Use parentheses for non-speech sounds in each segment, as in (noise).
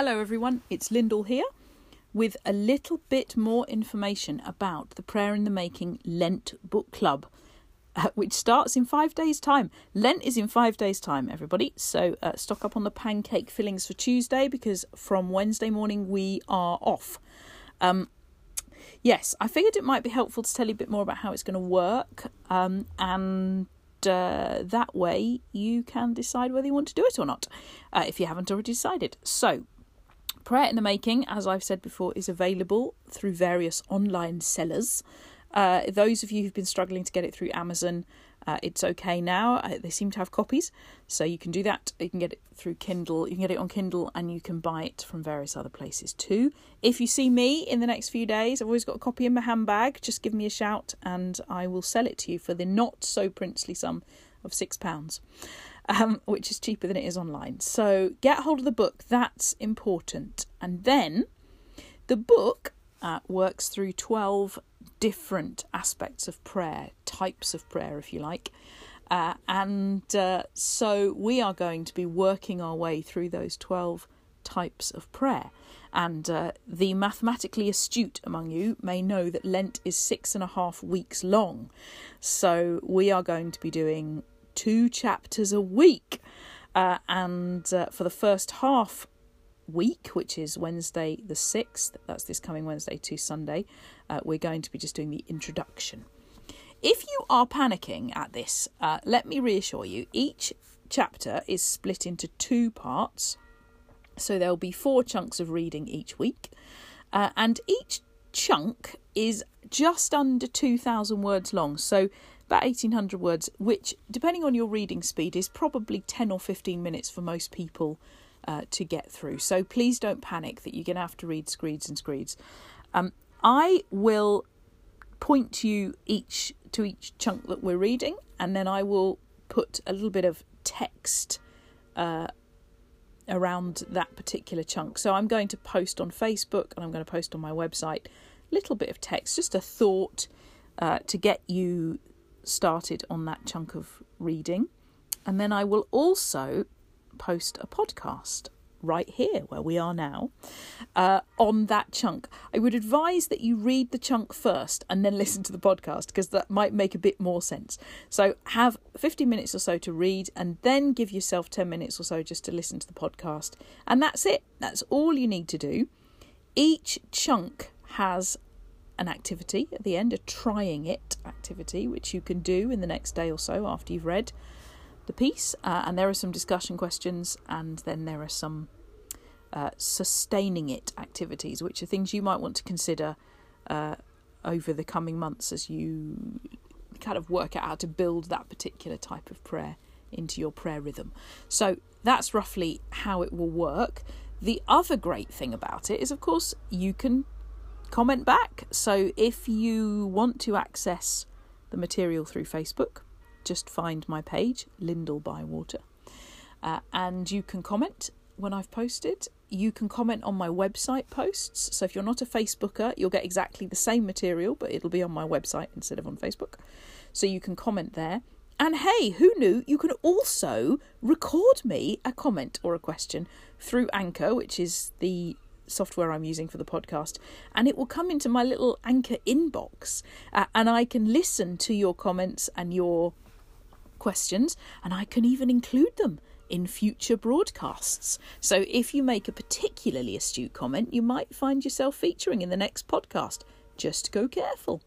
Hello, everyone. It's Lyndall here with a little bit more information about the Prayer in the Making Lent Book Club, uh, which starts in five days' time. Lent is in five days' time, everybody. So uh, stock up on the pancake fillings for Tuesday because from Wednesday morning we are off. Um, yes, I figured it might be helpful to tell you a bit more about how it's going to work um, and uh, that way you can decide whether you want to do it or not uh, if you haven't already decided. So, Prayer in the Making, as I've said before, is available through various online sellers. Uh, those of you who've been struggling to get it through Amazon, uh, it's okay now. Uh, they seem to have copies, so you can do that. You can get it through Kindle. You can get it on Kindle, and you can buy it from various other places too. If you see me in the next few days, I've always got a copy in my handbag. Just give me a shout, and I will sell it to you for the not so princely sum of six pounds um, which is cheaper than it is online. So get hold of the book, that's important. And then the book uh, works through 12 different aspects of prayer, types of prayer, if you like. Uh, and uh, so we are going to be working our way through those 12 types of prayer. And uh, the mathematically astute among you may know that Lent is six and a half weeks long. So we are going to be doing two chapters a week. Uh, and uh, for the first half week, which is Wednesday the 6th, that's this coming Wednesday to Sunday, uh, we're going to be just doing the introduction. If you are panicking at this, uh, let me reassure you each chapter is split into two parts. So there'll be four chunks of reading each week, uh, and each chunk is just under 2,000 words long. So about 1800 words, which, depending on your reading speed, is probably 10 or 15 minutes for most people uh, to get through. So please don't panic that you're going to have to read screeds and screeds. Um, I will point you each to each chunk that we're reading, and then I will put a little bit of text uh, around that particular chunk. So I'm going to post on Facebook and I'm going to post on my website a little bit of text, just a thought uh, to get you started on that chunk of reading. And then I will also post a podcast right here where we are now uh, on that chunk. I would advise that you read the chunk first and then (laughs) listen to the podcast because that might make a bit more sense. So have 50 minutes or so to read and then give yourself 10 minutes or so just to listen to the podcast. And that's it. That's all you need to do. Each chunk has an activity at the end, a trying it activity, which you can do in the next day or so after you've read the piece. Uh, and there are some discussion questions, and then there are some uh, sustaining it activities, which are things you might want to consider uh, over the coming months as you kind of work out how to build that particular type of prayer into your prayer rhythm. So that's roughly how it will work. The other great thing about it is, of course, you can comment back. So if you want to access the material through Facebook, just find my page, Lyndall Bywater, uh, and you can comment when I've posted. You can comment on my website posts. So if you're not a Facebooker, you'll get exactly the same material, but it'll be on my website instead of on Facebook. So you can comment there. And hey, who knew you can also record me a comment or a question through Anchor, which is the software I'm using for the podcast, and it will come into my little Anchor inbox, uh, and I can listen to your comments and your questions, and I can even include them in future broadcasts. So if you make a particularly astute comment, you might find yourself featuring in the next podcast. Just go careful.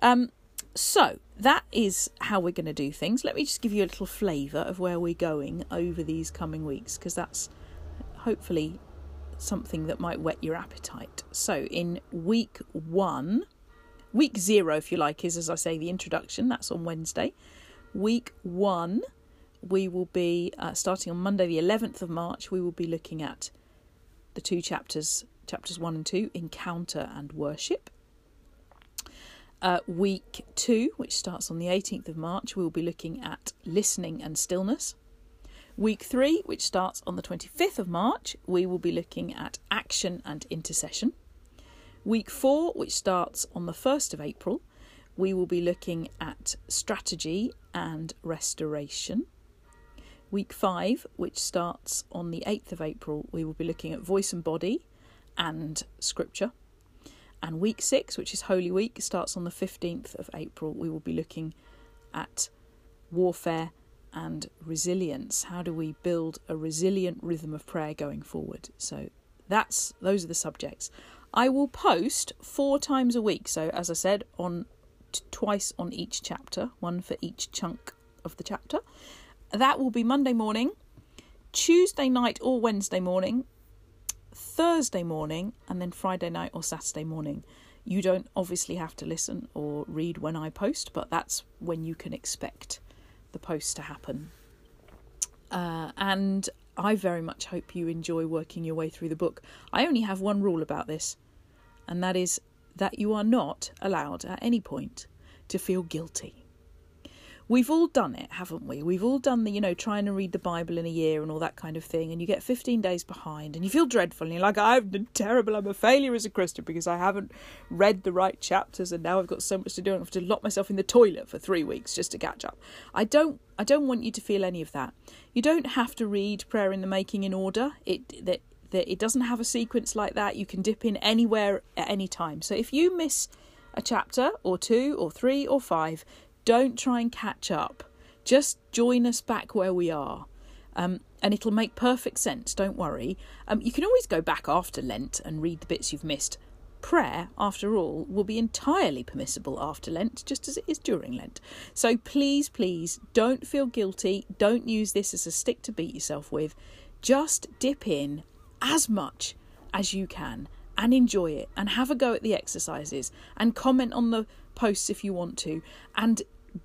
Um, so that is how we're going to do things. Let me just give you a little flavour of where we're going over these coming weeks, because that's hopefully something that might whet your appetite. So, in week one, week zero, if you like, is as I say, the introduction. That's on Wednesday. Week one, we will be uh, starting on Monday, the 11th of March. We will be looking at the two chapters, chapters one and two, encounter and worship. Uh, week two, which starts on the 18th of March, we will be looking at listening and stillness. Week three, which starts on the 25th of March, we will be looking at action and intercession. Week four, which starts on the 1st of April, we will be looking at strategy and restoration. Week five, which starts on the 8th of April, we will be looking at voice and body and scripture. And week six, which is Holy Week, starts on the 15th of April. We will be looking at warfare and resilience. How do we build a resilient rhythm of prayer going forward? So that's those are the subjects. I will post four times a week. So as I said, on t- twice on each chapter, one for each chunk of the chapter. That will be Monday morning, Tuesday night or Wednesday morning, Thursday morning, and then Friday night or Saturday morning. You don't obviously have to listen or read when I post, but that's when you can expect the post to happen. Uh, and I very much hope you enjoy working your way through the book. I only have one rule about this, and that is that you are not allowed at any point to feel guilty. We've all done it, haven't we? We've all done the, you know, trying to read the Bible in a year and all that kind of thing, and you get 15 days behind and you feel dreadful and you're like, I've been terrible, I'm a failure as a Christian because I haven't read the right chapters and now I've got so much to do and I have to lock myself in the toilet for three weeks just to catch up. I don't I don't want you to feel any of that. You don't have to read Prayer in the Making in order. It that that it doesn't have a sequence like that. You can dip in anywhere at any time. So if you miss a chapter or two or three or five, don't try and catch up. Just join us back where we are. Um, and it'll make perfect sense, don't worry. Um, you can always go back after Lent and read the bits you've missed. Prayer, after all, will be entirely permissible after Lent, just as it is during Lent. So please, please, don't feel guilty. Don't use this as a stick to beat yourself with. Just dip in as much as you can and enjoy it and have a go at the exercises and comment on the posts if you want to and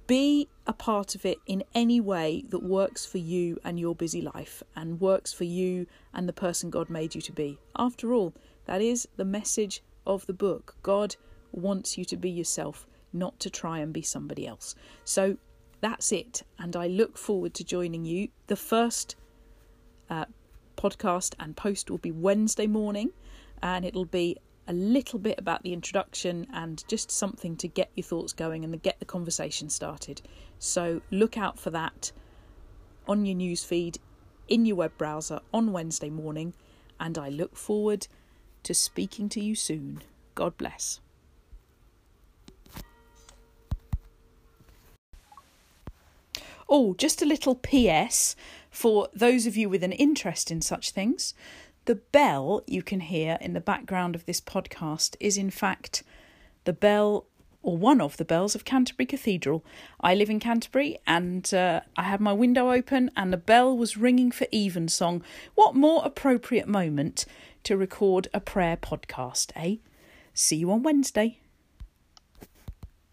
be a part of it in any way that works for you and your busy life and works for you and the person God made you to be. After all, that is the message of the book. God wants you to be yourself, not to try and be somebody else. So that's it. And I look forward to joining you. The first uh, podcast and post will be Wednesday morning, and it'll be a little bit about the introduction and just something to get your thoughts going and get the conversation started. So look out for that on your newsfeed, in your web browser on Wednesday morning, and I look forward to speaking to you soon. God bless. Oh, just a little PS for those of you with an interest in such things. The bell you can hear in the background of this podcast is, in fact, the bell or one of the bells of Canterbury Cathedral. I live in Canterbury and uh, I had my window open and the bell was ringing for evensong. What more appropriate moment to record a prayer podcast, eh? See you on Wednesday.